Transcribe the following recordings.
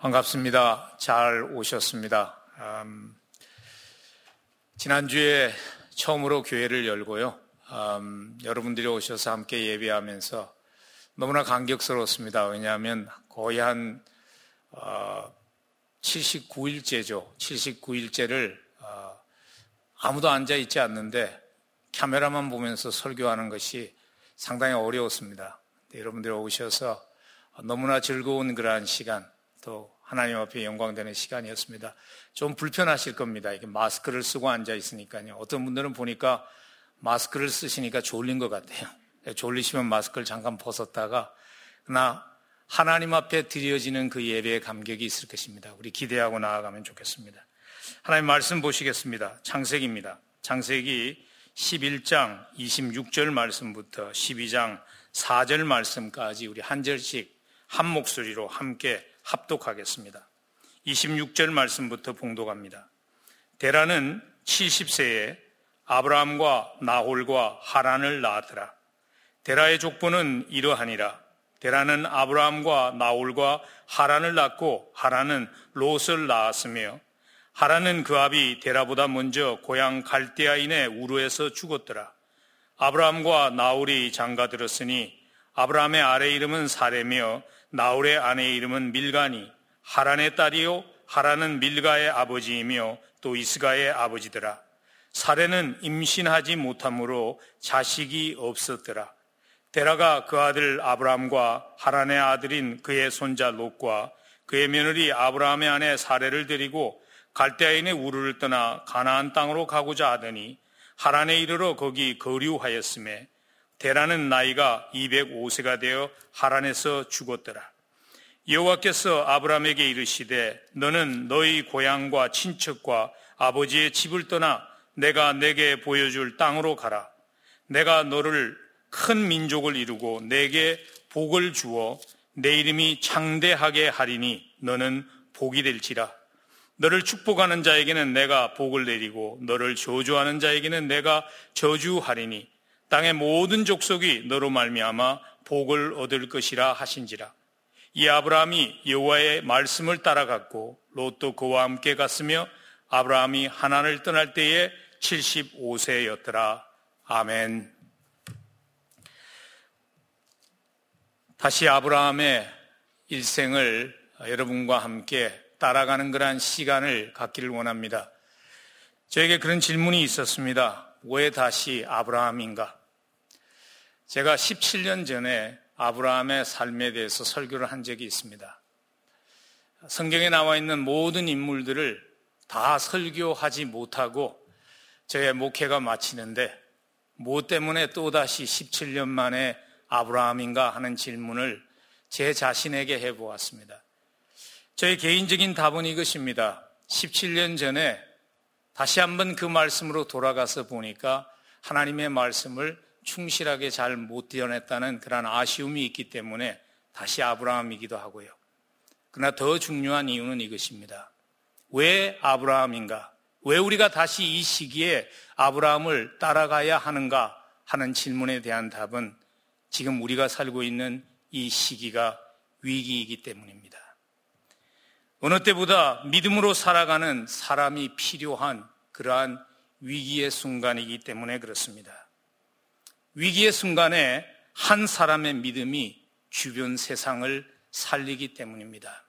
반갑습니다. 잘 오셨습니다. 음, 지난주에 처음으로 교회를 열고요. 음, 여러분들이 오셔서 함께 예배하면서 너무나 감격스러웠습니다. 왜냐하면 거의 한 어, 79일째죠. 79일째를 어, 아무도 앉아 있지 않는데 카메라만 보면서 설교하는 것이 상당히 어려웠습니다. 여러분들이 오셔서 너무나 즐거운 그러한 시간, 또 하나님 앞에 영광되는 시간이었습니다. 좀 불편하실 겁니다. 이게 마스크를 쓰고 앉아 있으니까요. 어떤 분들은 보니까 마스크를 쓰시니까 졸린 것 같아요. 졸리시면 마스크를 잠깐 벗었다가 그러나 하나님 앞에 드려지는 그 예배의 감격이 있을 것입니다. 우리 기대하고 나아가면 좋겠습니다. 하나님 말씀 보시겠습니다. 창세기입니다. 창세기 11장 26절 말씀부터 12장 4절 말씀까지 우리 한 절씩 한 목소리로 함께 합독하겠습니다. 26절 말씀부터 봉독합니다. 데라는 70세에 아브라함과 나홀과 하란을 낳았더라. 데라의 족보는 이러하니라. 데라는 아브라함과 나홀과 하란을 낳고 하란은 롯을 낳았으며 하란은 그 아비 데라보다 먼저 고향 갈대아인의 우르에서 죽었더라. 아브라함과 나홀이 장가들었으니 아브라함의 아래 이름은 사레며 나홀의 아내 이름은 밀가니 하란의 딸이요 하란은 밀가의 아버지이며 또 이스가의 아버지더라. 사레는 임신하지 못하므로 자식이 없었더라. 데라가 그 아들 아브라함과 하란의 아들인 그의 손자 롯과 그의 며느리 아브라함의 아내 사레를 데리고 갈대아인의 우르를 떠나 가나안 땅으로 가고자 하더니 하란에 이르러 거기 거류하였음에 데라는 나이가 205세가 되어 하란에서 죽었더라. 여호와께서 아브라함에게 이르시되 너는 너희 고향과 친척과 아버지의 집을 떠나 내가 내게 보여줄 땅으로 가라. 내가 너를 큰 민족을 이루고 내게 복을 주어 내 이름이 창대하게 하리니 너는 복이 될지라. 너를 축복하는 자에게는 내가 복을 내리고 너를 저주하는 자에게는 내가 저주하리니 땅의 모든 족속이 너로 말미암아 복을 얻을 것이라 하신지라. 이 아브라함이 여호와의 말씀을 따라갔고 롯도 그와 함께 갔으며 아브라함이 하나를 떠날 때에 75세였더라. 아멘. 다시 아브라함의 일생을 여러분과 함께 따라가는 그러한 시간을 갖기를 원합니다. 저에게 그런 질문이 있었습니다. 왜 다시 아브라함인가? 제가 17년 전에 아브라함의 삶에 대해서 설교를 한 적이 있습니다. 성경에 나와 있는 모든 인물들을 다 설교하지 못하고 저의 목회가 마치는데 무엇 때문에 또다시 17년 만에 아브라함인가 하는 질문을 제 자신에게 해보았습니다. 저의 개인적인 답은 이것입니다. 17년 전에 다시 한번 그 말씀으로 돌아가서 보니까 하나님의 말씀을 충실하게 잘못 띄어냈다는 그런 아쉬움이 있기 때문에 다시 아브라함이기도 하고요. 그러나 더 중요한 이유는 이것입니다. 왜 아브라함인가? 왜 우리가 다시 이 시기에 아브라함을 따라가야 하는가 하는 질문에 대한 답은 지금 우리가 살고 있는 이 시기가 위기이기 때문입니다. 어느 때보다 믿음으로 살아가는 사람이 필요한 그러한 위기의 순간이기 때문에 그렇습니다. 위기의 순간에 한 사람의 믿음이 주변 세상을 살리기 때문입니다.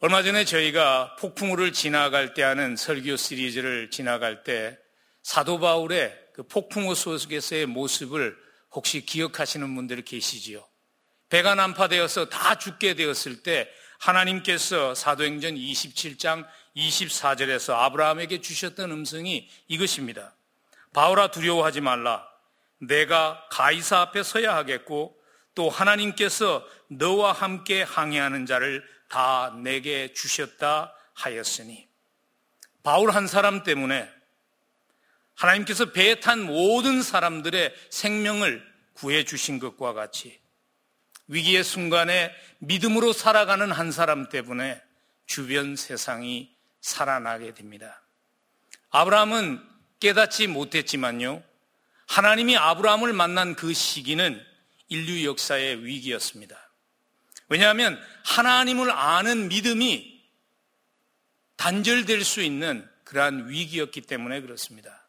얼마 전에 저희가 폭풍우를 지나갈 때 하는 설교 시리즈를 지나갈 때 사도 바울의 그 폭풍우 속에서의 모습을 혹시 기억하시는 분들 계시지요? 배가 난파되어서 다 죽게 되었을 때 하나님께서 사도행전 27장 24절에서 아브라함에게 주셨던 음성이 이것입니다. 바울아 두려워하지 말라. 내가 가이사 앞에 서야 하겠고 또 하나님께서 너와 함께 항해하는 자를 다 내게 주셨다 하였으니 바울 한 사람 때문에 하나님께서 배에 탄 모든 사람들의 생명을 구해 주신 것과 같이 위기의 순간에 믿음으로 살아가는 한 사람 때문에 주변 세상이 살아나게 됩니다. 아브라함은 깨닫지 못했지만요. 하나님이 아브라함을 만난 그 시기는 인류 역사의 위기였습니다. 왜냐하면 하나님을 아는 믿음이 단절될 수 있는 그러한 위기였기 때문에 그렇습니다.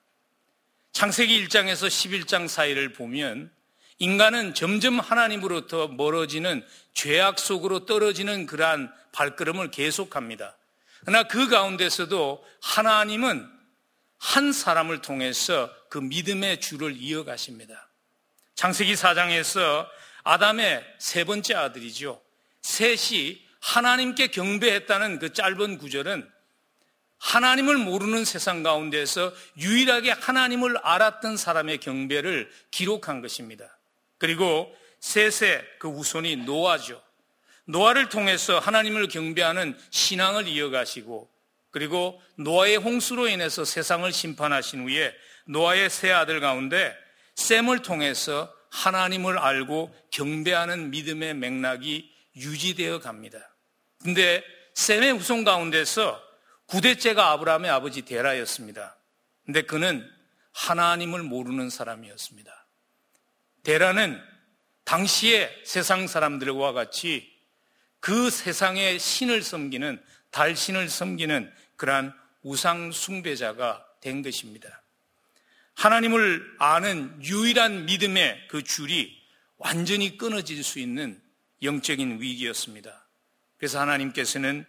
창세기 1장에서 11장 사이를 보면 인간은 점점 하나님으로부터 멀어지는 죄악 속으로 떨어지는 그러한 발걸음을 계속합니다. 그러나 그 가운데서도 하나님은 한 사람을 통해서 그 믿음의 줄을 이어가십니다. 창세기 4장에서 아담의 세 번째 아들이죠. 셋이 하나님께 경배했다는 그 짧은 구절은 하나님을 모르는 세상 가운데서 유일하게 하나님을 알았던 사람의 경배를 기록한 것입니다. 그리고 셋의 그 후손이 노아죠. 노아를 통해서 하나님을 경배하는 신앙을 이어가시고 그리고 노아의 홍수로 인해서 세상을 심판하신 후에 노아의 세 아들 가운데 셈을 통해서 하나님을 알고 경배하는 믿음의 맥락이 유지되어 갑니다. 근데 셈의 후손 가운데서 구대째가 아브라함의 아버지 데라였습니다. 근데 그는 하나님을 모르는 사람이었습니다. 데라는 당시의 세상 사람들과 같이 그 세상의 신을 섬기는 달신을 섬기는 그러한 우상 숭배자가 된 것입니다. 하나님을 아는 유일한 믿음의 그 줄이 완전히 끊어질 수 있는 영적인 위기였습니다. 그래서 하나님께서는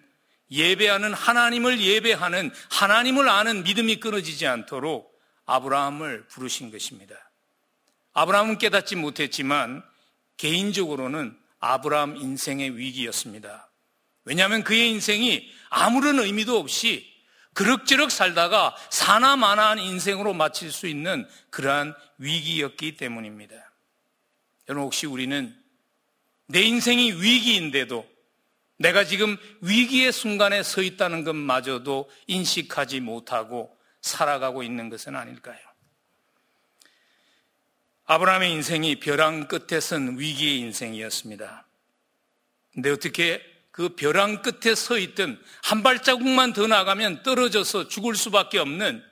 예배하는 하나님을 예배하는 하나님을 아는 믿음이 끊어지지 않도록 아브라함을 부르신 것입니다. 아브라함은 깨닫지 못했지만 개인적으로는 아브라함 인생의 위기였습니다. 왜냐하면 그의 인생이 아무런 의미도 없이 그럭저럭 살다가 사나마나한 인생으로 마칠 수 있는 그러한 위기였기 때문입니다. 여러분 혹시 우리는 내 인생이 위기인데도 내가 지금 위기의 순간에 서 있다는 것마저도 인식하지 못하고 살아가고 있는 것은 아닐까요? 아브라함의 인생이 벼랑 끝에 선 위기의 인생이었습니다. 근데 어떻게 그 벼랑 끝에 서 있던 한 발자국만 더 나가면 떨어져서 죽을 수밖에 없는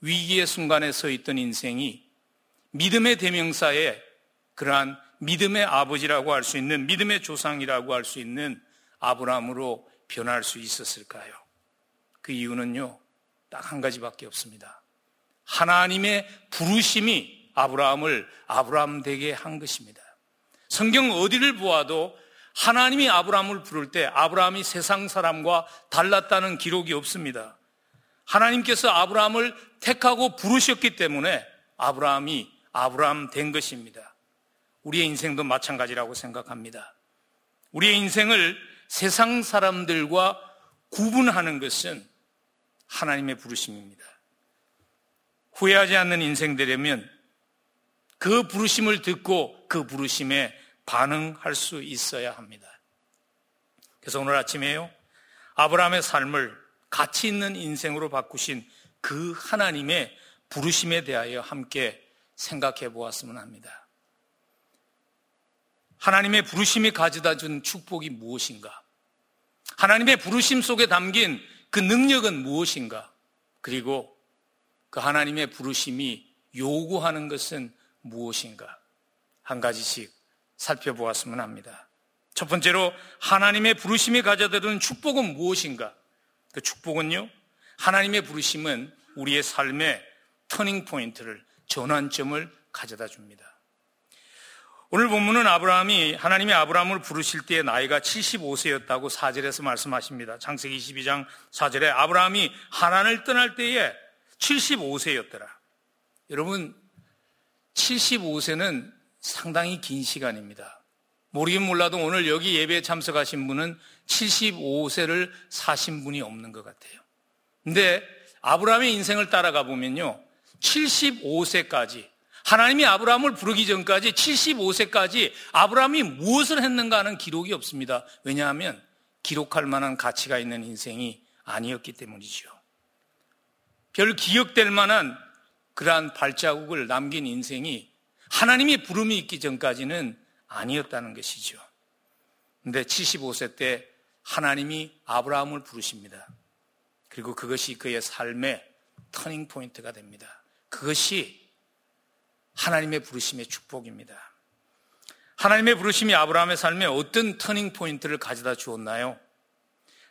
위기의 순간에 서 있던 인생이 믿음의 대명사에 그러한 믿음의 아버지라고 할 수 있는 믿음의 조상이라고 할 수 있는 아브라함으로 변할 수 있었을까요? 그 이유는요, 딱 한 가지밖에 없습니다. 하나님의 부르심이 아브라함을 아브라함 되게 한 것입니다. 성경 어디를 보아도 하나님이 아브라함을 부를 때 아브라함이 세상 사람과 달랐다는 기록이 없습니다. 하나님께서 아브라함을 택하고 부르셨기 때문에 아브라함이 아브라함 된 것입니다. 우리의 인생도 마찬가지라고 생각합니다. 우리의 인생을 세상 사람들과 구분하는 것은 하나님의 부르심입니다. 후회하지 않는 인생 되려면 그 부르심을 듣고 그 부르심에 반응할 수 있어야 합니다. 그래서 오늘 아침에요. 아브라함의 삶을 가치 있는 인생으로 바꾸신 그 하나님의 부르심에 대하여 함께 생각해 보았으면 합니다. 하나님의 부르심이 가져다 준 축복이 무엇인가? 하나님의 부르심 속에 담긴 그 능력은 무엇인가? 그리고 그 하나님의 부르심이 요구하는 것은 무엇인가? 한 가지씩 살펴보았으면 합니다. 첫 번째로 하나님의 부르심이 가져다 준 축복은 무엇인가? 그 축복은요, 하나님의 부르심은 우리의 삶의 터닝 포인트를, 전환점을 가져다 줍니다. 오늘 본문은 아브라함이 하나님이 아브라함을 부르실 때의 나이가 75세였다고 4절에서 말씀하십니다. 창세기 22장 4절에 아브라함이 하나님을 떠날 때에 75세였더라. 여러분 75세는 상당히 긴 시간입니다. 모르긴 몰라도 오늘 여기 예배에 참석하신 분은 75세를 사신 분이 없는 것 같아요. 근데 아브라함의 인생을 따라가 보면요. 75세까지 하나님이 아브라함을 부르기 전까지 75세까지 아브라함이 무엇을 했는가 하는 기록이 없습니다. 왜냐하면 기록할 만한 가치가 있는 인생이 아니었기 때문이죠. 별 기억될 만한 그러한 발자국을 남긴 인생이 하나님의 부름이 있기 전까지는 아니었다는 것이죠. 근데 75세 때 하나님이 아브라함을 부르십니다. 그리고 그것이 그의 삶의 turning point가 됩니다. 그것이 하나님의 부르심의 축복입니다. 하나님의 부르심이 아브라함의 삶에 어떤 turning point를 가져다 주었나요?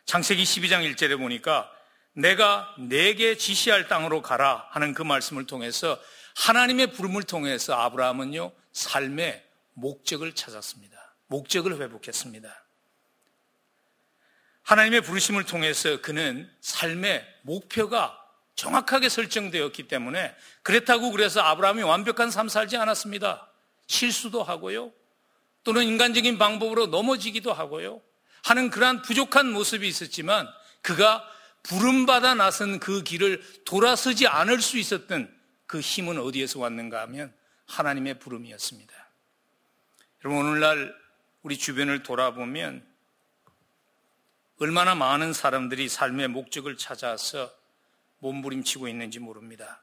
창세기 12장 1절에 보니까 내가 내게 지시할 땅으로 가라 하는 그 말씀을 통해서 하나님의 부름을 통해서 아브라함은요, 삶의 목적을 찾았습니다. 목적을 회복했습니다. 하나님의 부르심을 통해서 그는 삶의 목표가 정확하게 설정되었기 때문에 그렇다고 그래서 아브라함이 완벽한 삶 살지 않았습니다. 실수도 하고요. 또는 인간적인 방법으로 넘어지기도 하고요. 하는 그러한 부족한 모습이 있었지만 그가 부름받아 나선 그 길을 돌아서지 않을 수 있었던 그 힘은 어디에서 왔는가 하면 하나님의 부름이었습니다. 여러분, 오늘날 우리 주변을 돌아보면 얼마나 많은 사람들이 삶의 목적을 찾아서 몸부림치고 있는지 모릅니다.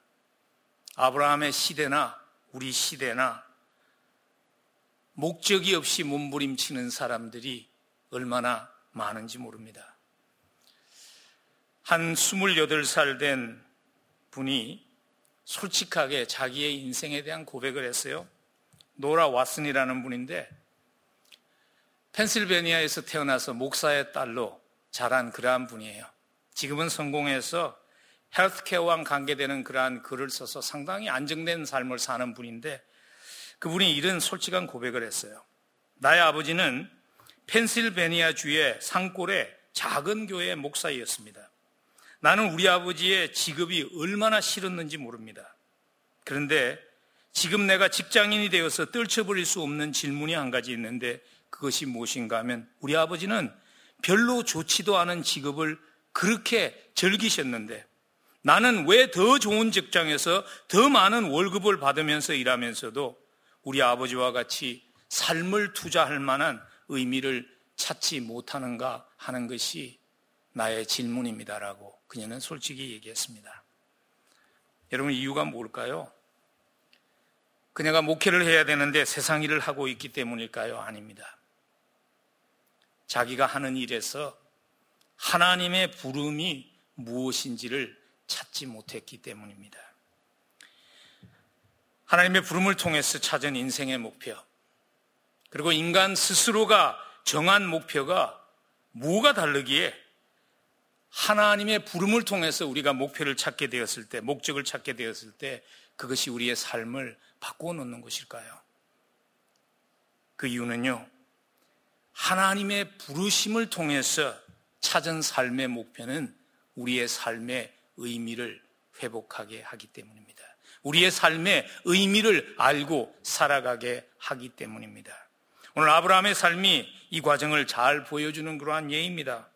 아브라함의 시대나 우리 시대나 목적이 없이 몸부림치는 사람들이 얼마나 많은지 모릅니다. 한 28살 된 분이 솔직하게 자기의 인생에 대한 고백을 했어요. 노라 왓슨이라는 분인데 펜실베니아에서 태어나서 목사의 딸로 자란 그러한 분이에요. 지금은 성공해서 헬스케어와 관계되는 그러한 글을 써서 상당히 안정된 삶을 사는 분인데 그분이 이런 솔직한 고백을 했어요. 나의 아버지는 펜실베니아 주의 산골의 작은 교회 목사이었습니다. 나는 우리 아버지의 직업이 얼마나 싫었는지 모릅니다. 그런데 지금 내가 직장인이 되어서 떨쳐버릴 수 없는 질문이 한 가지 있는데 그것이 무엇인가 하면 우리 아버지는 별로 좋지도 않은 직업을 그렇게 즐기셨는데 나는 왜 더 좋은 직장에서 더 많은 월급을 받으면서 일하면서도 우리 아버지와 같이 삶을 투자할 만한 의미를 찾지 못하는가 하는 것이 나의 질문입니다라고 그녀는 솔직히 얘기했습니다. 여러분 이유가 뭘까요? 그녀가 목회를 해야 되는데 세상 일을 하고 있기 때문일까요? 아닙니다. 자기가 하는 일에서 하나님의 부름이 무엇인지를 찾지 못했기 때문입니다. 하나님의 부름을 통해서 찾은 인생의 목표, 그리고 인간 스스로가 정한 목표가 뭐가 다르기에 하나님의 부름을 통해서 우리가 목표를 찾게 되었을 때, 목적을 찾게 되었을 때 그것이 우리의 삶을 바꾸어 놓는 것일까요? 그 이유는요, 하나님의 부르심을 통해서 찾은 삶의 목표는 우리의 삶의 의미를 회복하게 하기 때문입니다. 우리의 삶의 의미를 알고 살아가게 하기 때문입니다. 오늘 아브라함의 삶이 이 과정을 잘 보여주는 그러한 예입니다.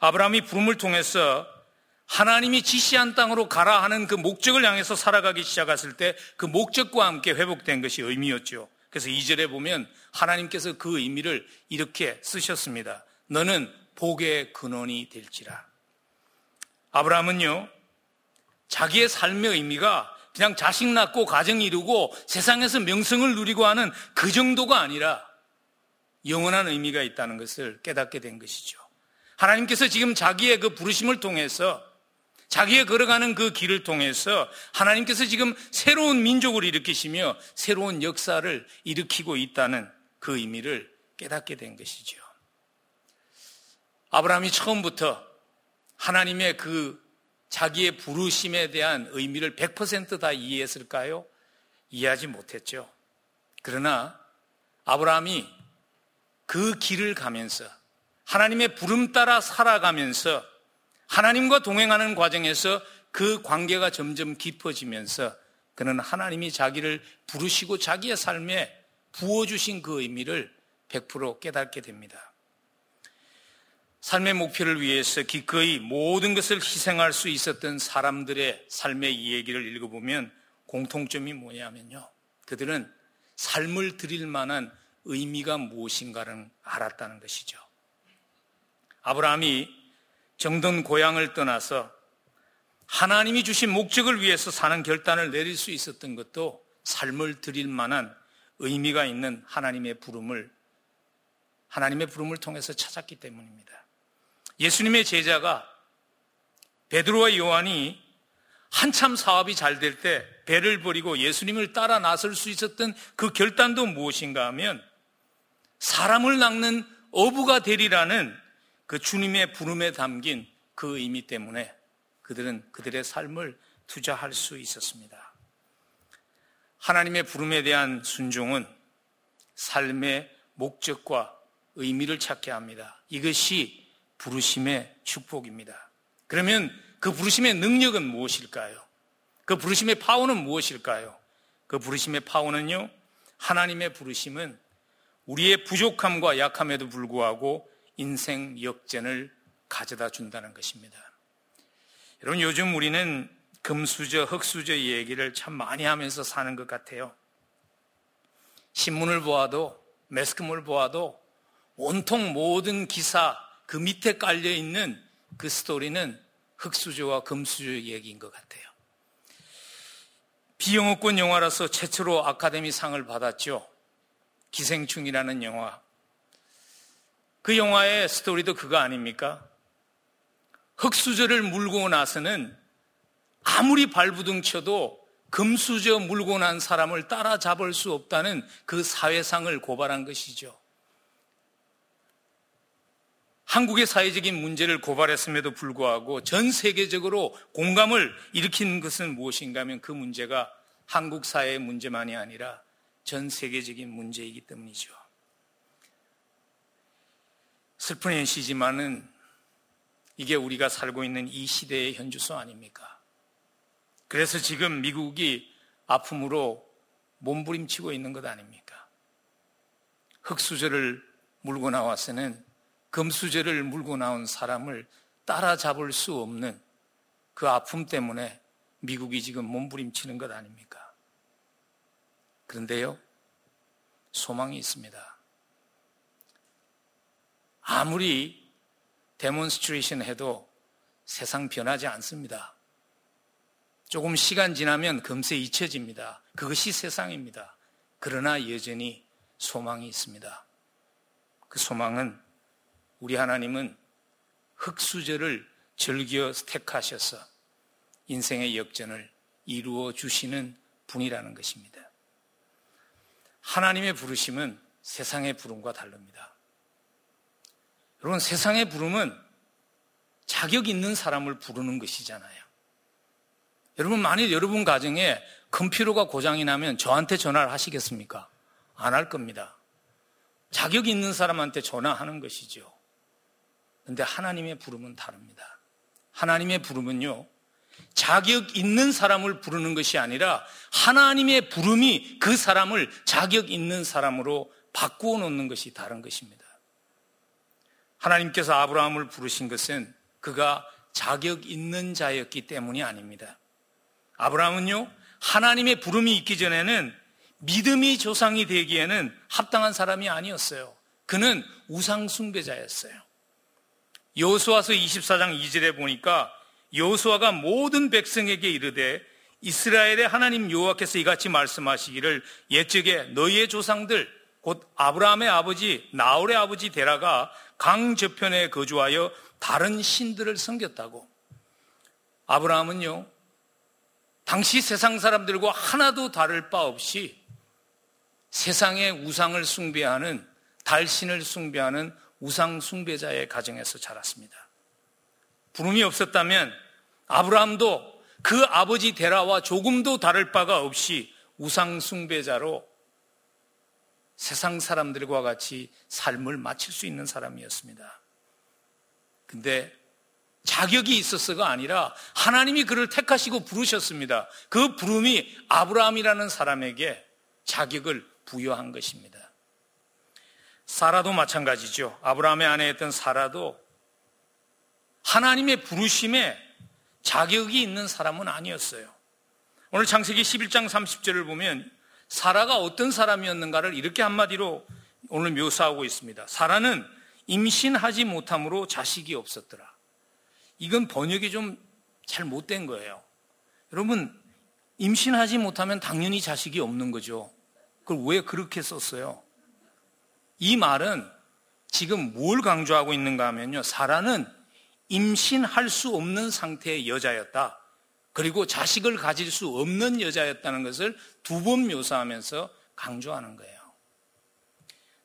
아브라함이 부름을 통해서 하나님이 지시한 땅으로 가라 하는 그 목적을 향해서 살아가기 시작했을 때 그 목적과 함께 회복된 것이 의미였죠. 그래서 2절에 보면 하나님께서 그 의미를 이렇게 쓰셨습니다. 너는 복의 근원이 될지라. 아브라함은요, 자기의 삶의 의미가 그냥 자식 낳고 가정 이루고 세상에서 명성을 누리고 하는 그 정도가 아니라 영원한 의미가 있다는 것을 깨닫게 된 것이죠. 하나님께서 지금 자기의 그 부르심을 통해서 자기의 걸어가는 그 길을 통해서 하나님께서 지금 새로운 민족을 일으키시며 새로운 역사를 일으키고 있다는 그 의미를 깨닫게 된 것이죠. 아브라함이 처음부터 하나님의 그 자기의 부르심에 대한 의미를 100%다 이해했을까요? 이해하지 못했죠. 그러나 아브라함이 그 길을 가면서 하나님의 부름 따라 살아가면서 하나님과 동행하는 과정에서 그 관계가 점점 깊어지면서 그는 하나님이 자기를 부르시고 자기의 삶에 부어주신 그 의미를 100% 깨닫게 됩니다. 삶의 목표를 위해서 기꺼이 모든 것을 희생할 수 있었던 사람들의 삶의 이야기를 읽어보면 공통점이 뭐냐면요. 그들은 삶을 드릴 만한 의미가 무엇인가를 알았다는 것이죠. 아브라함이 정든 고향을 떠나서 하나님이 주신 목적을 위해서 사는 결단을 내릴 수 있었던 것도 삶을 드릴 만한 의미가 있는 하나님의 부름을 하나님의 부름을 통해서 찾았기 때문입니다. 예수님의 제자가 베드로와 요한이 한참 사업이 잘 될 때 배를 버리고 예수님을 따라 나설 수 있었던 그 결단도 무엇인가 하면 사람을 낚는 어부가 되리라는 그 주님의 부름에 담긴 그 의미 때문에 그들은 그들의 삶을 투자할 수 있었습니다. 하나님의 부름에 대한 순종은 삶의 목적과 의미를 찾게 합니다. 이것이 부르심의 축복입니다. 그러면 그 부르심의 능력은 무엇일까요? 그 부르심의 파워는 무엇일까요? 그 부르심의 파워는요, 하나님의 부르심은 우리의 부족함과 약함에도 불구하고 인생 역전을 가져다 준다는 것입니다. 여러분, 요즘 우리는 금수저, 흙수저 얘기를 참 많이 하면서 사는 것 같아요. 신문을 보아도, 매스컴을 보아도 온통 모든 기사 그 밑에 깔려 있는 그 스토리는 흙수저와 금수저 얘기인 것 같아요. 비영어권 영화라서 최초로 아카데미 상을 받았죠. 기생충이라는 영화. 그 영화의 스토리도 그거 아닙니까? 흙수저를 물고 나서는 아무리 발부둥 쳐도 금수저 물고 난 사람을 따라잡을 수 없다는 그 사회상을 고발한 것이죠. 한국의 사회적인 문제를 고발했음에도 불구하고 전 세계적으로 공감을 일으킨 것은 무엇인가 하면 그 문제가 한국 사회의 문제만이 아니라 전 세계적인 문제이기 때문이죠. 슬픈 현실이지만은 이게 우리가 살고 있는 이 시대의 현주소 아닙니까? 그래서 지금 미국이 아픔으로 몸부림치고 있는 것 아닙니까? 흙수저를 물고 나와서는 금수저를 물고 나온 사람을 따라잡을 수 없는 그 아픔 때문에 미국이 지금 몸부림치는 것 아닙니까? 그런데요, 소망이 있습니다. 아무리 demonstration 해도 세상 변하지 않습니다. 조금 시간 지나면 금세 잊혀집니다. 그것이 세상입니다. 그러나 여전히 소망이 있습니다. 그 소망은 우리 하나님은 흙수저를 즐겨 택하셔서 인생의 역전을 이루어 주시는 분이라는 것입니다. 하나님의 부르심은 세상의 부름과 다릅니다. 여러분, 세상의 부름은 자격 있는 사람을 부르는 것이잖아요. 여러분, 만일 여러분 가정에 컴퓨터가 고장이 나면 저한테 전화를 하시겠습니까? 안 할 겁니다. 자격 있는 사람한테 전화하는 것이죠. 근데 하나님의 부름은 다릅니다. 하나님의 부름은요, 자격 있는 사람을 부르는 것이 아니라 하나님의 부름이 그 사람을 자격 있는 사람으로 바꾸어 놓는 것이 다른 것입니다. 하나님께서 아브라함을 부르신 것은 그가 자격 있는 자였기 때문이 아닙니다. 아브라함은요, 하나님의 부름이 있기 전에는 믿음이 조상이 되기에는 합당한 사람이 아니었어요. 그는 우상숭배자였어요. 여호수아서 24장 2절에 보니까 여호수아가 모든 백성에게 이르되 이스라엘의 하나님 여호와께서 이같이 말씀하시기를 옛적에 너희의 조상들 곧 아브라함의 아버지 나홀의 아버지 데라가 강 저편에 거주하여 다른 신들을 섬겼다고. 아브라함은요 당시 세상 사람들과 하나도 다를 바 없이 세상의 우상을 숭배하는 달신을 숭배하는 우상 숭배자의 가정에서 자랐습니다. 부름이 없었다면 아브라함도 그 아버지 데라와 조금도 다를 바가 없이 우상 숭배자로 세상 사람들과 같이 삶을 마칠 수 있는 사람이었습니다. 근데 자격이 있었어가 아니라 하나님이 그를 택하시고 부르셨습니다. 그 부름이 아브라함이라는 사람에게 자격을 부여한 것입니다. 사라도 마찬가지죠. 아브라함의 아내였던 사라도 하나님의 부르심에 자격이 있는 사람은 아니었어요. 오늘 창세기 11장 30절을 보면 사라가 어떤 사람이었는가를 이렇게 한마디로 오늘 묘사하고 있습니다. 사라는 임신하지 못함으로 자식이 없었더라. 이건 번역이 좀 잘 못된 거예요. 여러분, 임신하지 못하면 당연히 자식이 없는 거죠. 그걸 왜 그렇게 썼어요? 이 말은 지금 뭘 강조하고 있는가 하면요. 사라는 임신할 수 없는 상태의 여자였다. 그리고 자식을 가질 수 없는 여자였다는 것을 두 번 묘사하면서 강조하는 거예요.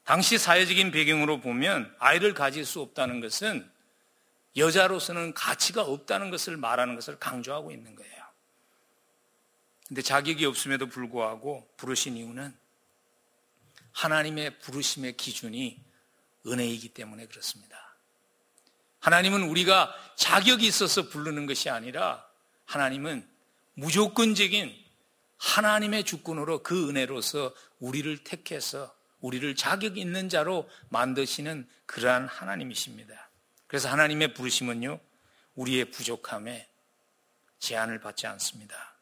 당시 사회적인 배경으로 보면 아이를 가질 수 없다는 것은 여자로서는 가치가 없다는 것을 말하는 것을 강조하고 있는 거예요. 근데 자격이 없음에도 불구하고 부르신 이유는 하나님의 부르심의 기준이 은혜이기 때문에 그렇습니다. 하나님은 우리가 자격이 있어서 부르는 것이 아니라 하나님은 무조건적인 하나님의 주권으로 그 은혜로서 우리를 택해서 우리를 자격 있는 자로 만드시는 그러한 하나님이십니다. 그래서 하나님의 부르심은요, 우리의 부족함에 제한을 받지 않습니다.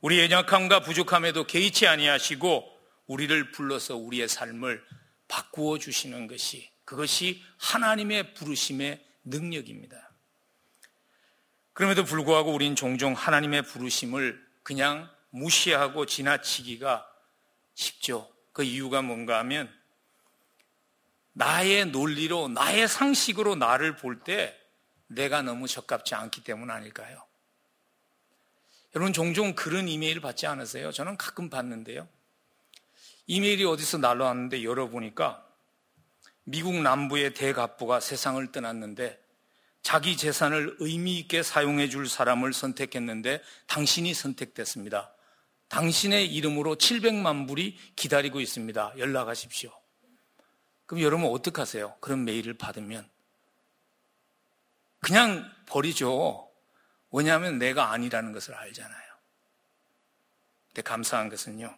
우리의 약함과 부족함에도 개의치 아니하시고 우리를 불러서 우리의 삶을 바꾸어 주시는 것이 그것이 하나님의 부르심의 능력입니다. 그럼에도 불구하고 우린 종종 하나님의 부르심을 그냥 무시하고 지나치기가 쉽죠. 그 이유가 뭔가 하면 나의 논리로, 나의 상식으로 나를 볼 때 내가 너무 적합지 않기 때문 아닐까요? 여러분, 종종 그런 이메일 받지 않으세요? 저는 가끔 받는데요. 이메일이 어디서 날라왔는데 열어보니까 미국 남부의 대갑부가 세상을 떠났는데 자기 재산을 의미 있게 사용해 줄 사람을 선택했는데 당신이 선택됐습니다. 당신의 이름으로 700만 불이 기다리고 있습니다. 연락하십시오. 그럼 여러분 어떡하세요? 그런 메일을 받으면. 그냥 버리죠. 왜냐하면 내가 아니라는 것을 알잖아요. 근데 감사한 것은요.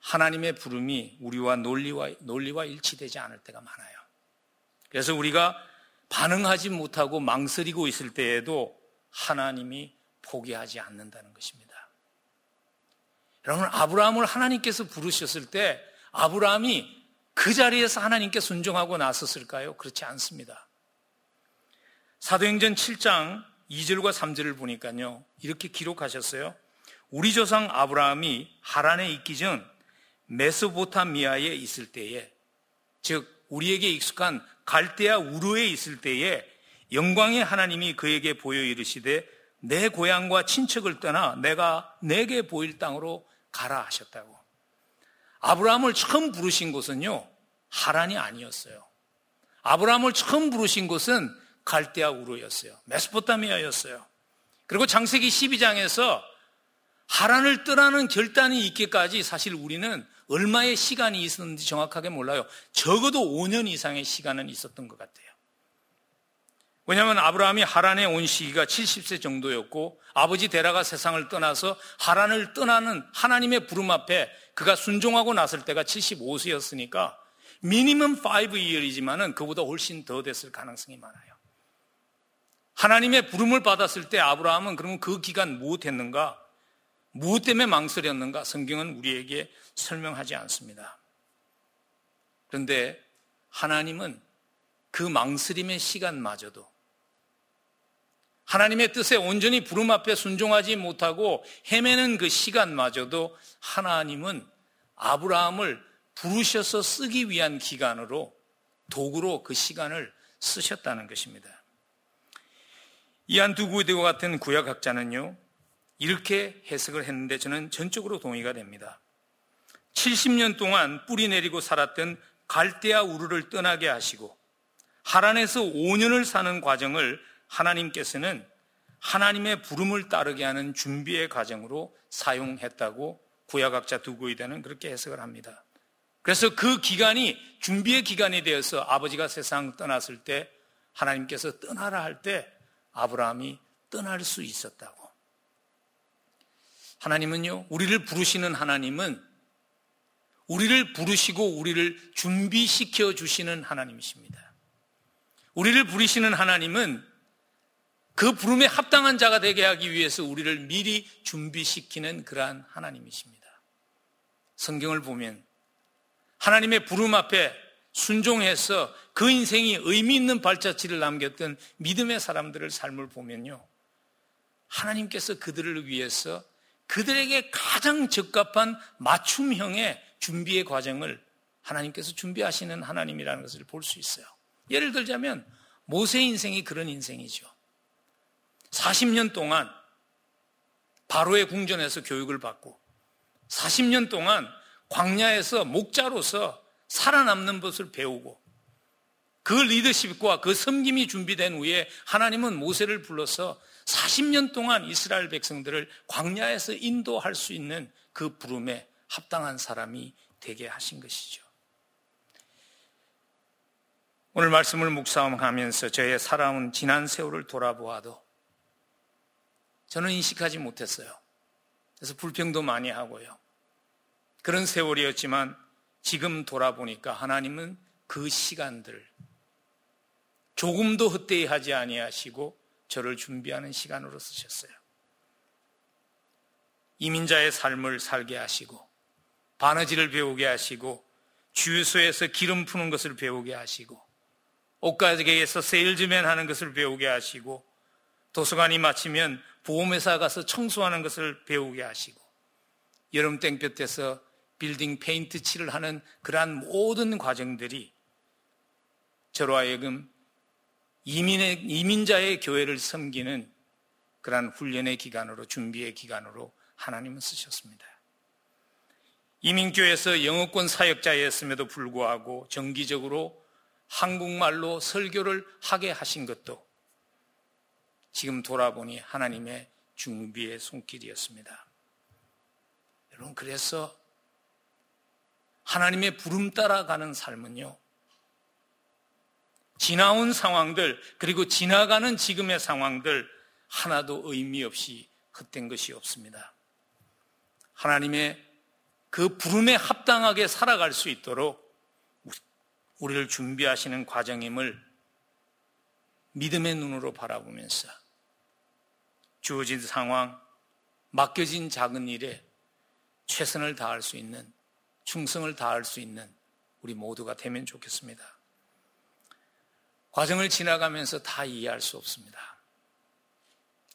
하나님의 부름이 우리와 논리와, 논리와 일치되지 않을 때가 많아요. 그래서 우리가 반응하지 못하고 망설이고 있을 때에도 하나님이 포기하지 않는다는 것입니다. 여러분, 아브라함을 하나님께서 부르셨을 때 아브라함이 그 자리에서 하나님께 순종하고 나섰을까요? 그렇지 않습니다. 사도행전 7장 2절과 3절을 보니까요. 이렇게 기록하셨어요. 우리 조상 아브라함이 하란에 있기 전 메소포타미아에 있을 때에 즉 우리에게 익숙한 갈대아 우르에 있을 때에 영광의 하나님이 그에게 보여 이르시되 내 고향과 친척을 떠나 내가 내게 보일 땅으로 가라 하셨다고. 아브라함을 처음 부르신 곳은요, 하란이 아니었어요. 아브라함을 처음 부르신 곳은 갈대아 우르였어요. 메스포타미아였어요. 그리고 장세기 12장에서 하란을 떠나는 결단이 있기까지 사실 우리는 얼마의 시간이 있었는지 정확하게 몰라요. 적어도 5년 이상의 시간은 있었던 것 같아요. 왜냐하면 아브라함이 하란에 온 시기가 70세 정도였고 아버지 데라가 세상을 떠나서 하란을 떠나는 하나님의 부름 앞에 그가 순종하고 났을 때가 75세였으니까 미니멈 5year이지만은 그보다 훨씬 더 됐을 가능성이 많아요. 하나님의 부름을 받았을 때 아브라함은 그러면 그 기간 무엇했는가? 무엇 때문에 망설였는가? 성경은 우리에게 설명하지 않습니다. 그런데 하나님은 그 망설임의 시간마저도 하나님의 뜻에 온전히 부름 앞에 순종하지 못하고 헤매는 그 시간마저도 하나님은 아브라함을 부르셔서 쓰기 위한 기간으로 도구로 그 시간을 쓰셨다는 것입니다. 이안 두구대와 같은 구약학자는요, 이렇게 해석을 했는데 저는 전적으로 동의가 됩니다. 70년 동안 뿌리 내리고 살았던 갈대아 우르를 떠나게 하시고 하란에서 5년을 사는 과정을 하나님께서는 하나님의 부름을 따르게 하는 준비의 과정으로 사용했다고 구약학자 두고이대는 그렇게 해석을 합니다. 그래서 그 기간이 준비의 기간이 되어서 아버지가 세상 떠났을 때 하나님께서 떠나라 할 때 아브라함이 떠날 수 있었다고. 하나님은요, 우리를 부르시는 하나님은 우리를 부르시고 우리를 준비시켜 주시는 하나님이십니다. 우리를 부르시는 하나님은 그 부름에 합당한 자가 되게 하기 위해서 우리를 미리 준비시키는 그러한 하나님이십니다. 성경을 보면 하나님의 부름 앞에 순종해서 그 인생이 의미 있는 발자취를 남겼던 믿음의 사람들을 삶을 보면요. 하나님께서 그들을 위해서 그들에게 가장 적합한 맞춤형의 준비의 과정을 하나님께서 준비하시는 하나님이라는 것을 볼 수 있어요. 예를 들자면 모세 인생이 그런 인생이죠. 40년 동안 바로의 궁전에서 교육을 받고 40년 동안 광야에서 목자로서 살아남는 것을 배우고 그 리더십과 그 섬김이 준비된 후에 하나님은 모세를 불러서 40년 동안 이스라엘 백성들을 광야에서 인도할 수 있는 그 부름에 합당한 사람이 되게 하신 것이죠. 오늘 말씀을 묵상하면서 저의 살아온 지난 세월을 돌아보아도 저는 인식하지 못했어요. 그래서 불평도 많이 하고요. 그런 세월이었지만 지금 돌아보니까 하나님은 그 시간들 조금도 헛되이 하지 아니하시고 저를 준비하는 시간으로 쓰셨어요. 이민자의 삶을 살게 하시고 바느질을 배우게 하시고 주유소에서 기름 푸는 것을 배우게 하시고 옷가게에서 세일즈맨 하는 것을 배우게 하시고 도서관이 마치면 보험회사 가서 청소하는 것을 배우게 하시고 여름 땡볕에서 빌딩 페인트 칠을 하는 그러한 모든 과정들이 저로 하여금 이민의, 이민자의 교회를 섬기는 그러한 훈련의 기간으로 준비의 기간으로 하나님은 쓰셨습니다. 이민교회에서 영어권 사역자였음에도 불구하고 정기적으로 한국말로 설교를 하게 하신 것도 지금 돌아보니 하나님의 준비의 손길이었습니다. 여러분, 그래서 하나님의 부름 따라가는 삶은요, 지나온 상황들, 그리고 지나가는 지금의 상황들, 하나도 의미 없이 헛된 것이 없습니다. 하나님의 그 부름에 합당하게 살아갈 수 있도록 우리를 준비하시는 과정임을 믿음의 눈으로 바라보면서 주어진 상황, 맡겨진 작은 일에 최선을 다할 수 있는, 충성을 다할 수 있는 우리 모두가 되면 좋겠습니다. 과정을 지나가면서 다 이해할 수 없습니다.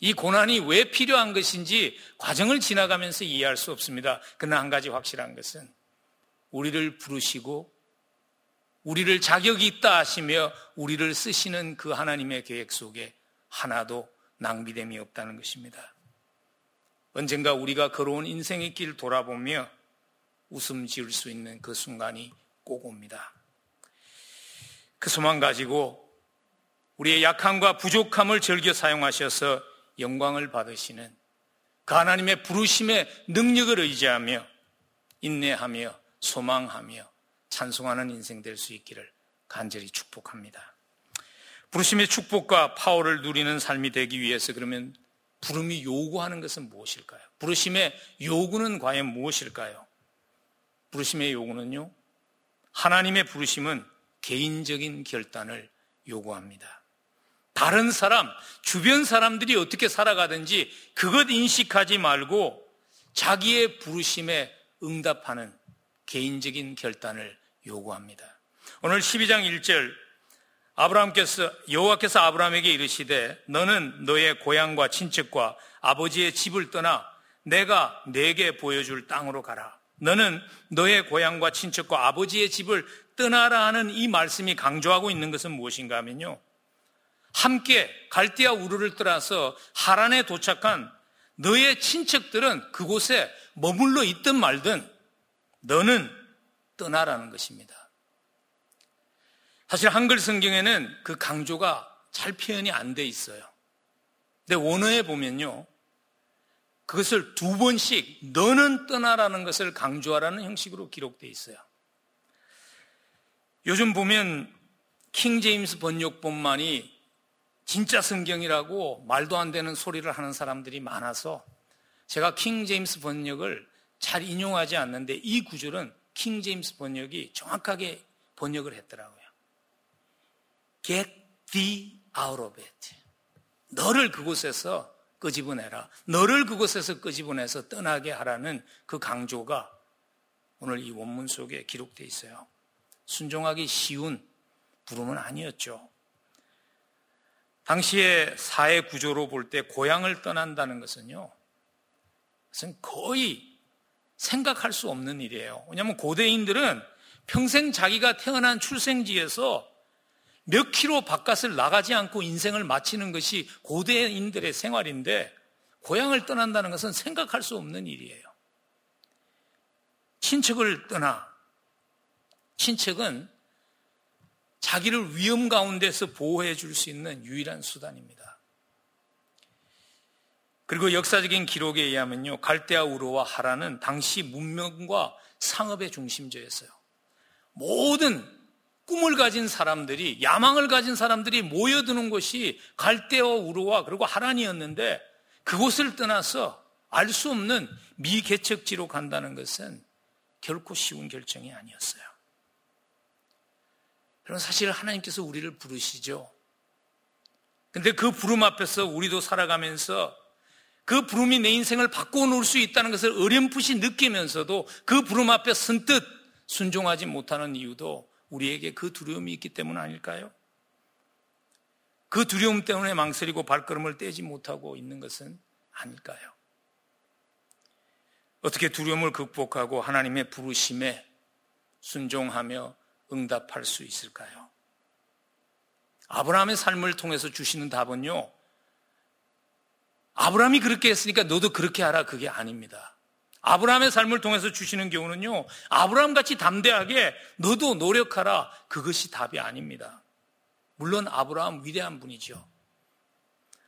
이 고난이 왜 필요한 것인지 과정을 지나가면서 이해할 수 없습니다. 그러나 한 가지 확실한 것은 우리를 부르시고 우리를 자격이 있다 하시며 우리를 쓰시는 그 하나님의 계획 속에 하나도 낭비됨이 없다는 것입니다. 언젠가 우리가 걸어온 인생의 길 돌아보며 웃음 지을 수 있는 그 순간이 꼭 옵니다. 그 소망 가지고 우리의 약함과 부족함을 즐겨 사용하셔서 영광을 받으시는 그 하나님의 부르심의 능력을 의지하며 인내하며 소망하며 찬송하는 인생 될 수 있기를 간절히 축복합니다. 부르심의 축복과 파워를 누리는 삶이 되기 위해서 그러면 부름이 요구하는 것은 무엇일까요? 부르심의 요구는 과연 무엇일까요? 부르심의 요구는요, 하나님의 부르심은 개인적인 결단을 요구합니다. 다른 사람, 주변 사람들이 어떻게 살아가든지 그것 인식하지 말고 자기의 부르심에 응답하는 개인적인 결단을 요구합니다. 오늘 12장 1절 아브라함께서 여호와께서 아브라함에게 이르시되 너는 너의 고향과 친척과 아버지의 집을 떠나 내가 내게 보여줄 땅으로 가라. 너는 너의 고향과 친척과 아버지의 집을 떠나라 하는 이 말씀이 강조하고 있는 것은 무엇인가 하면요. 함께 갈대아 우르를 떠나서 하란에 도착한 너의 친척들은 그곳에 머물러 있든 말든 너는 떠나라는 것입니다. 사실 한글 성경에는 그 강조가 잘 표현이 안 돼 있어요. 근데 원어에 보면요. 그것을 두 번씩 너는 떠나라는 것을 강조하라는 형식으로 기록되어 있어요. 요즘 보면 킹 제임스 번역본만이 진짜 성경이라고 말도 안 되는 소리를 하는 사람들이 많아서 제가 킹 제임스 번역을 잘 인용하지 않는데 이 구절은 킹 제임스 번역이 정확하게 번역을 했더라고요. Get thee out of it. 너를 그곳에서 끄집어내라. 너를 그곳에서 끄집어내서 떠나게 하라는 그 강조가 오늘 이 원문 속에 기록되어 있어요. 순종하기 쉬운 부름은 아니었죠. 당시의 사회 구조로 볼 때 고향을 떠난다는 것은요, 그것은 거의 생각할 수 없는 일이에요. 왜냐하면 고대인들은 평생 자기가 태어난 출생지에서 몇 킬로 바깥을 나가지 않고 인생을 마치는 것이 고대인들의 생활인데 고향을 떠난다는 것은 생각할 수 없는 일이에요. 친척을 떠나 친척은 자기를 위험 가운데서 보호해 줄 수 있는 유일한 수단입니다. 그리고 역사적인 기록에 의하면요, 갈대아 우르와 하라는 당시 문명과 상업의 중심지였어요. 모든 꿈을 가진 사람들이, 야망을 가진 사람들이 모여드는 곳이 갈대아 우르와 그리고 하란이었는데 그곳을 떠나서 알 수 없는 미개척지로 간다는 것은 결코 쉬운 결정이 아니었어요. 그럼 사실 하나님께서 우리를 부르시죠. 근데 그 부름 앞에서 우리도 살아가면서 그 부름이 내 인생을 바꾸어 놓을 수 있다는 것을 어렴풋이 느끼면서도 그 부름 앞에 선뜻 순종하지 못하는 이유도 우리에게 그 두려움이 있기 때문 아닐까요? 그 두려움 때문에 망설이고 발걸음을 떼지 못하고 있는 것은 아닐까요? 어떻게 두려움을 극복하고 하나님의 부르심에 순종하며 응답할 수 있을까요? 아브라함의 삶을 통해서 주시는 답은요, 아브라함이 그렇게 했으니까 너도 그렇게 하라 그게 아닙니다. 아브라함의 삶을 통해서 주시는 경우는요, 아브라함 같이 담대하게 너도 노력하라 그것이 답이 아닙니다. 물론 아브라함 위대한 분이죠.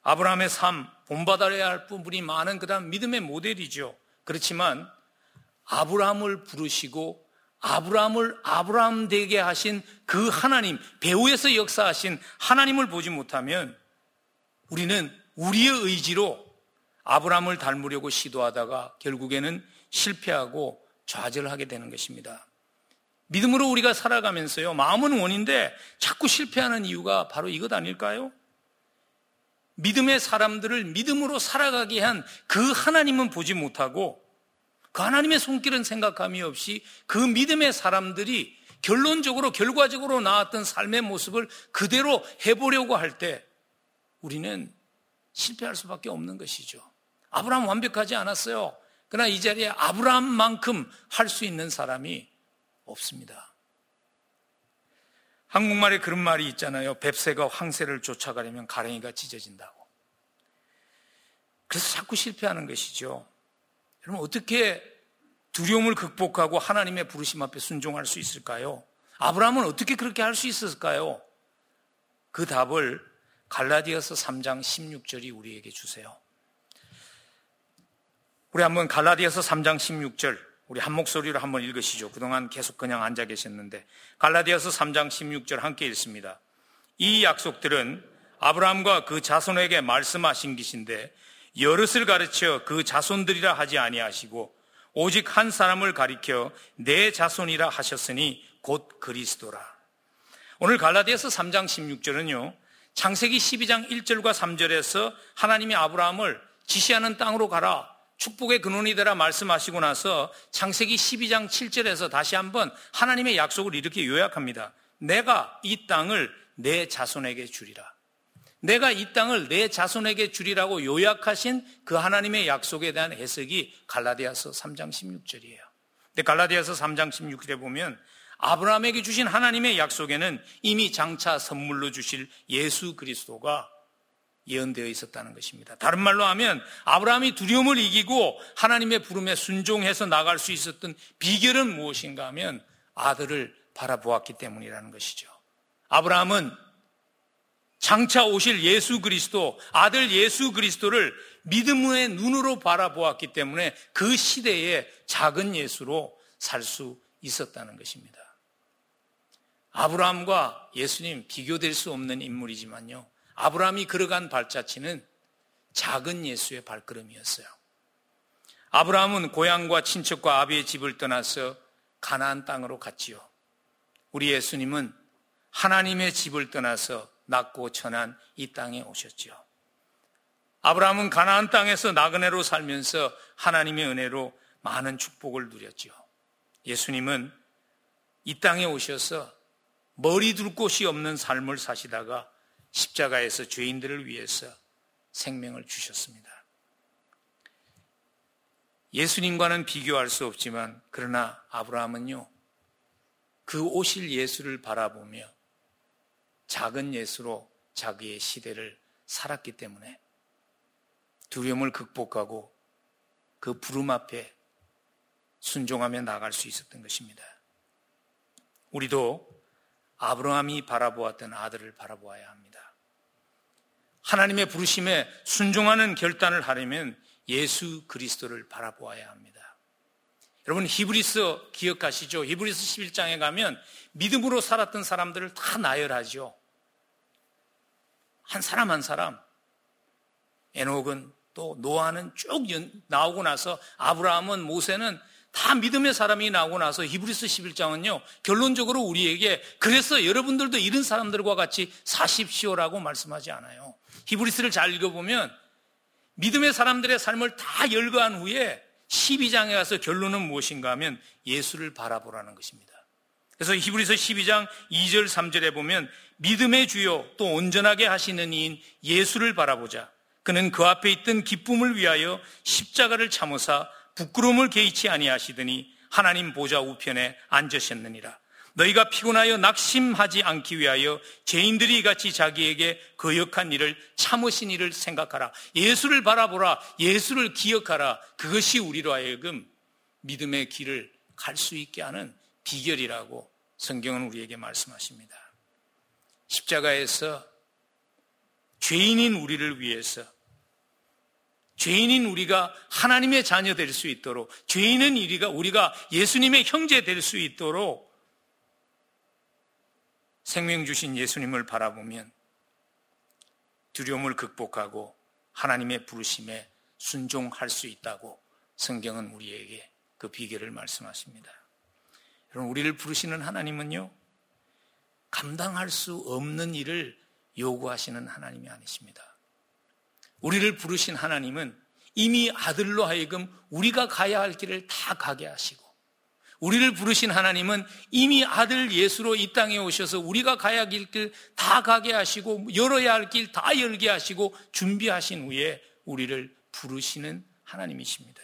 아브라함의 삶, 본받아야 할 부분이 많은 그다음 믿음의 모델이죠. 그렇지만 아브라함을 부르시고 아브라함을 아브라함 되게 하신 그 하나님, 배후에서 역사하신 하나님을 보지 못하면 우리는 우리의 의지로 아브라함을 닮으려고 시도하다가 결국에는 실패하고 좌절하게 되는 것입니다. 믿음으로 우리가 살아가면서요, 마음은 원인데 자꾸 실패하는 이유가 바로 이것 아닐까요? 믿음의 사람들을 믿음으로 살아가게 한 그 하나님은 보지 못하고 그 하나님의 손길은 생각함이 없이 그 믿음의 사람들이 결론적으로 결과적으로 나왔던 삶의 모습을 그대로 해보려고 할 때 우리는 실패할 수밖에 없는 것이죠. 아브라함 완벽하지 않았어요. 그러나 이 자리에 아브라함만큼 할 수 있는 사람이 없습니다. 한국말에 그런 말이 있잖아요. 뱁새가 황새를 쫓아가려면 가랭이가 찢어진다고. 그래서 자꾸 실패하는 것이죠. 여러분, 어떻게 두려움을 극복하고 하나님의 부르심 앞에 순종할 수 있을까요? 아브라함은 어떻게 그렇게 할 수 있었을까요? 그 답을 갈라디아서 3장 16절이 우리에게 주세요. 우리 한번 갈라디아서 3장 16절 우리 한 목소리로 한번 읽으시죠. 그동안 계속 그냥 앉아 계셨는데 갈라디아서 3장 16절 함께 읽습니다. 이 약속들은 아브라함과 그 자손에게 말씀하신 것인데 여럿을 가르쳐 그 자손들이라 하지 아니하시고 오직 한 사람을 가리켜 내 자손이라 하셨으니 곧 그리스도라. 오늘 갈라디아서 3장 16절은요. 창세기 12장 1절과 3절에서 하나님이 아브라함을 지시하는 땅으로 가라. 축복의 근원이 되라 말씀하시고 나서 창세기 12장 7절에서 다시 한번 하나님의 약속을 이렇게 요약합니다. 내가 이 땅을 내 자손에게 주리라. 내가 이 땅을 내 자손에게 주리라고 요약하신 그 하나님의 약속에 대한 해석이 갈라디아서 3장 16절이에요. 근데 갈라디아서 3장 16절에 보면 아브라함에게 주신 하나님의 약속에는 이미 장차 선물로 주실 예수 그리스도가 예언되어 있었다는 것입니다. 다른 말로 하면 아브라함이 두려움을 이기고 하나님의 부름에 순종해서 나갈 수 있었던 비결은 무엇인가 하면 아들을 바라보았기 때문이라는 것이죠. 아브라함은 장차 오실 예수 그리스도, 아들 예수 그리스도를 믿음의 눈으로 바라보았기 때문에 그 시대에 작은 예수로 살 수 있었다는 것입니다. 아브라함과 예수님 비교될 수 없는 인물이지만요. 아브라함이 걸어간 발자취는 작은 예수의 발걸음이었어요. 아브라함은 고향과 친척과 아비의 집을 떠나서 가나안 땅으로 갔지요. 우리 예수님은 하나님의 집을 떠나서 낮고 천한 이 땅에 오셨지요. 아브라함은 가나안 땅에서 나그네로 살면서 하나님의 은혜로 많은 축복을 누렸지요. 예수님은 이 땅에 오셔서 머리 둘 곳이 없는 삶을 사시다가 십자가에서 죄인들을 위해서 생명을 주셨습니다. 예수님과는 비교할 수 없지만 그러나 아브라함은요 그 오실 예수를 바라보며 작은 예수로 자기의 시대를 살았기 때문에 두려움을 극복하고 그 부름 앞에 순종하며 나갈 수 있었던 것입니다. 우리도 아브라함이 바라보았던 아들을 바라보아야 합니다. 하나님의 부르심에 순종하는 결단을 하려면 예수 그리스도를 바라보아야 합니다. 여러분 히브리서 기억하시죠? 히브리서 11장에 가면 믿음으로 살았던 사람들을 다 나열하죠. 한 사람 한 사람. 에녹은 또 노아는 쭉 나오고 나서 아브라함은 모세는 다 믿음의 사람이 나오고 나서 히브리스 11장은요, 결론적으로 우리에게 그래서 여러분들도 이런 사람들과 같이 사십시오라고 말씀하지 않아요. 히브리스를 잘 읽어보면 믿음의 사람들의 삶을 다 열거한 후에 12장에 가서 결론은 무엇인가 하면 예수를 바라보라는 것입니다. 그래서 히브리서 12장 2절 3절에 보면 믿음의 주요 또 온전하게 하시는 이인 예수를 바라보자. 그는 그 앞에 있던 기쁨을 위하여 십자가를 참으사 부끄러움을 개의치 아니하시더니 하나님 보좌 우편에 앉으셨느니라. 너희가 피곤하여 낙심하지 않기 위하여 죄인들이 같이 자기에게 거역한 일을 참으신 일을 생각하라. 예수를 바라보라. 예수를 기억하라. 그것이 우리로 하여금 믿음의 길을 갈 수 있게 하는 비결이라고 성경은 우리에게 말씀하십니다. 십자가에서 죄인인 우리를 위해서 죄인인 우리가 하나님의 자녀 될 수 있도록 죄인은 우리가 우리가 예수님의 형제 될 수 있도록 생명 주신 예수님을 바라보면 두려움을 극복하고 하나님의 부르심에 순종할 수 있다고 성경은 우리에게 그 비결을 말씀하십니다. 여러분 우리를 부르시는 하나님은요 감당할 수 없는 일을 요구하시는 하나님이 아니십니다. 우리를 부르신 하나님은 이미 아들로 하여금 우리가 가야 할 길을 다 가게 하시고 우리를 부르신 하나님은 이미 아들 예수로 이 땅에 오셔서 우리가 가야 할 길 다 가게 하시고 열어야 할 길 다 열게 하시고 준비하신 후에 우리를 부르시는 하나님이십니다.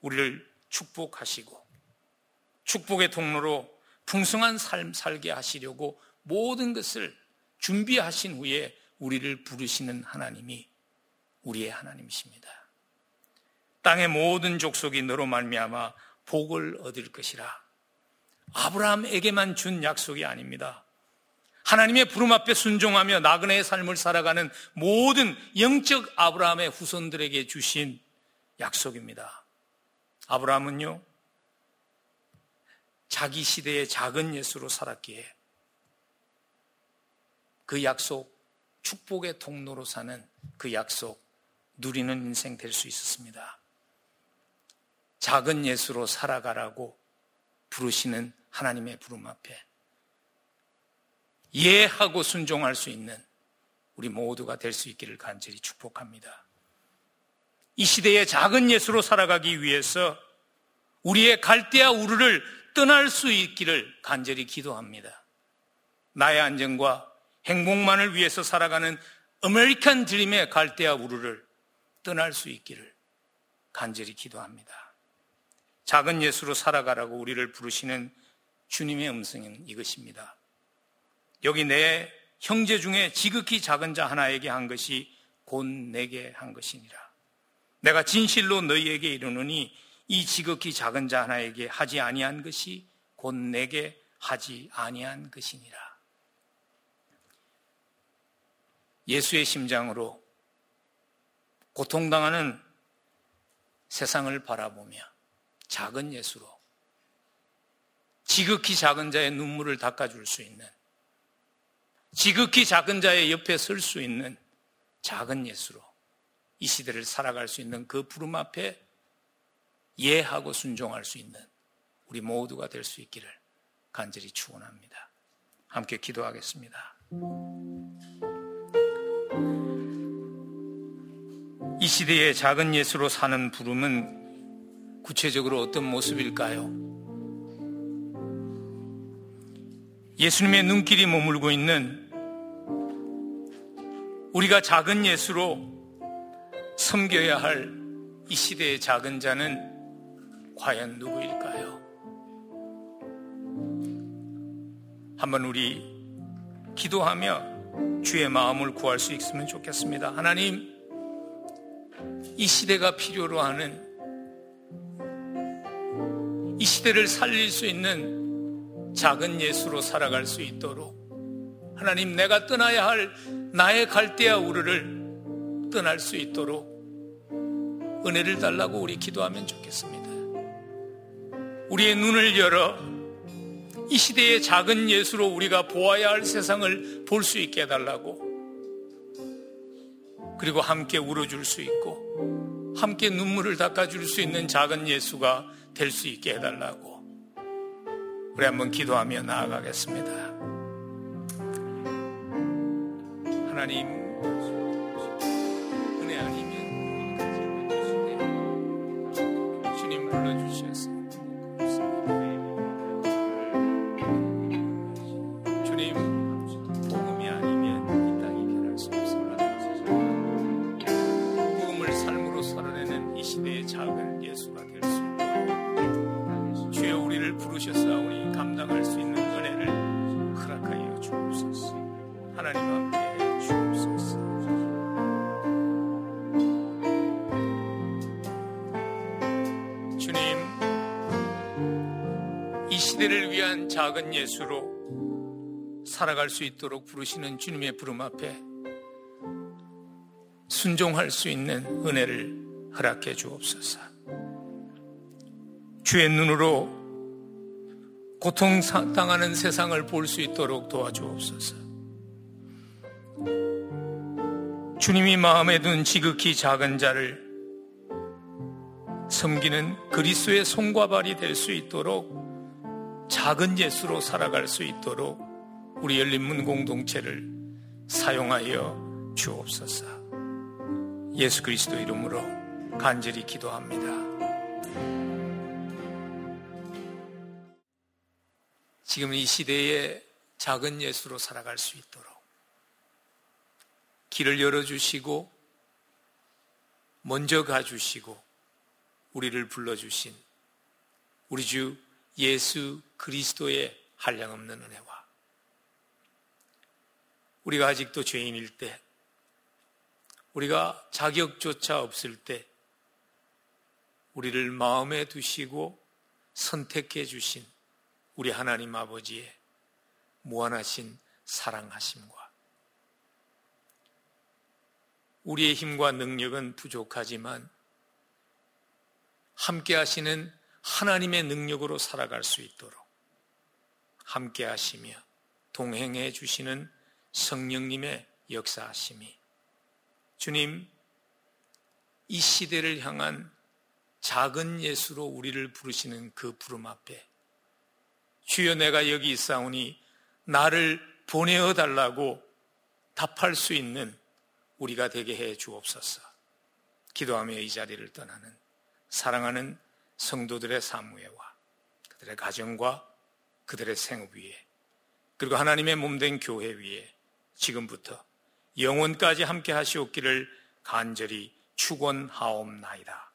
우리를 축복하시고 축복의 통로로 풍성한 삶 살게 하시려고 모든 것을 준비하신 후에 우리를 부르시는 하나님이 우리의 하나님이십니다. 땅의 모든 족속이 너로 말미암아 복을 얻을 것이라. 아브라함에게만 준 약속이 아닙니다. 하나님의 부름 앞에 순종하며 나그네의 삶을 살아가는 모든 영적 아브라함의 후손들에게 주신 약속입니다. 아브라함은요, 자기 시대의 작은 예수로 살았기에 그 약속, 축복의 통로로 사는 그 약속, 누리는 인생 될 수 있었습니다. 작은 예수로 살아가라고 부르시는 하나님의 부름 앞에 예하고 순종할 수 있는 우리 모두가 될 수 있기를 간절히 축복합니다. 이 시대의 작은 예수로 살아가기 위해서 우리의 갈대아 우르를 떠날 수 있기를 간절히 기도합니다. 나의 안정과 행복만을 위해서 살아가는 아메리칸 드림의 갈대아 우르를 떠날 수 있기를 간절히 기도합니다. 작은 예수로 살아가라고 우리를 부르시는 주님의 음성은 이것입니다. 여기 내 형제 중에 지극히 작은 자 하나에게 한 것이 곧 내게 한 것이니라. 내가 진실로 너희에게 이르노니 이 지극히 작은 자 하나에게 하지 아니한 것이 곧 내게 하지 아니한 것이니라. 예수의 심장으로 고통당하는 세상을 바라보며 작은 예수로 지극히 작은 자의 눈물을 닦아줄 수 있는 지극히 작은 자의 옆에 설 수 있는 작은 예수로 이 시대를 살아갈 수 있는 그 부름 앞에 예하고 순종할 수 있는 우리 모두가 될 수 있기를 간절히 축원합니다. 함께 기도하겠습니다. 이 시대의 작은 예수로 사는 부름은 구체적으로 어떤 모습일까요? 예수님의 눈길이 머물고 있는 우리가 작은 예수로 섬겨야 할 이 시대의 작은 자는 과연 누구일까요? 한번 우리 기도하며 주의 마음을 구할 수 있으면 좋겠습니다. 하나님, 이 시대가 필요로 하는 이 시대를 살릴 수 있는 작은 예수로 살아갈 수 있도록 하나님 내가 떠나야 할 나의 갈대아 우르를 떠날 수 있도록 은혜를 달라고 우리 기도하면 좋겠습니다. 우리의 눈을 열어 이 시대의 작은 예수로 우리가 보아야 할 세상을 볼 수 있게 해달라고. 그리고 함께 울어줄 수 있고 함께 눈물을 닦아줄 수 있는 작은 예수가 될 수 있게 해달라고. 우리 한번 기도하며 나아가겠습니다. 하나님 작은 예수로 살아갈 수 있도록 부르시는 주님의 부름 앞에 순종할 수 있는 은혜를 허락해 주옵소서. 주의 눈으로 고통당하는 세상을 볼 수 있도록 도와주옵소서. 주님이 마음에 둔 지극히 작은 자를 섬기는 그리스도의 손과 발이 될 수 있도록 작은 예수로 살아갈 수 있도록 우리 열린문 공동체를 사용하여 주옵소서. 예수 그리스도 이름으로 간절히 기도합니다. 지금 이 시대에 작은 예수로 살아갈 수 있도록 길을 열어주시고 먼저 가주시고 우리를 불러주신 우리 주 예수 그리스도의 한량없는 은혜와 우리가 아직도 죄인일 때 우리가 자격조차 없을 때 우리를 마음에 두시고 선택해 주신 우리 하나님 아버지의 무한하신 사랑하심과 우리의 힘과 능력은 부족하지만 함께 하시는 하나님의 능력으로 살아갈 수 있도록 함께 하시며 동행해 주시는 성령님의 역사하심이 주님 이 시대를 향한 작은 예수로 우리를 부르시는 그 부름 앞에 주여 내가 여기 있사오니 나를 보내어 달라고 답할 수 있는 우리가 되게 해 주옵소서. 기도하며 이 자리를 떠나는 사랑하는 성도들의 사무에와 그들의 가정과 그들의 생업 위에 그리고 하나님의 몸된 교회 위에 지금부터 영원까지 함께 하시옵기를 간절히 축원하옵나이다.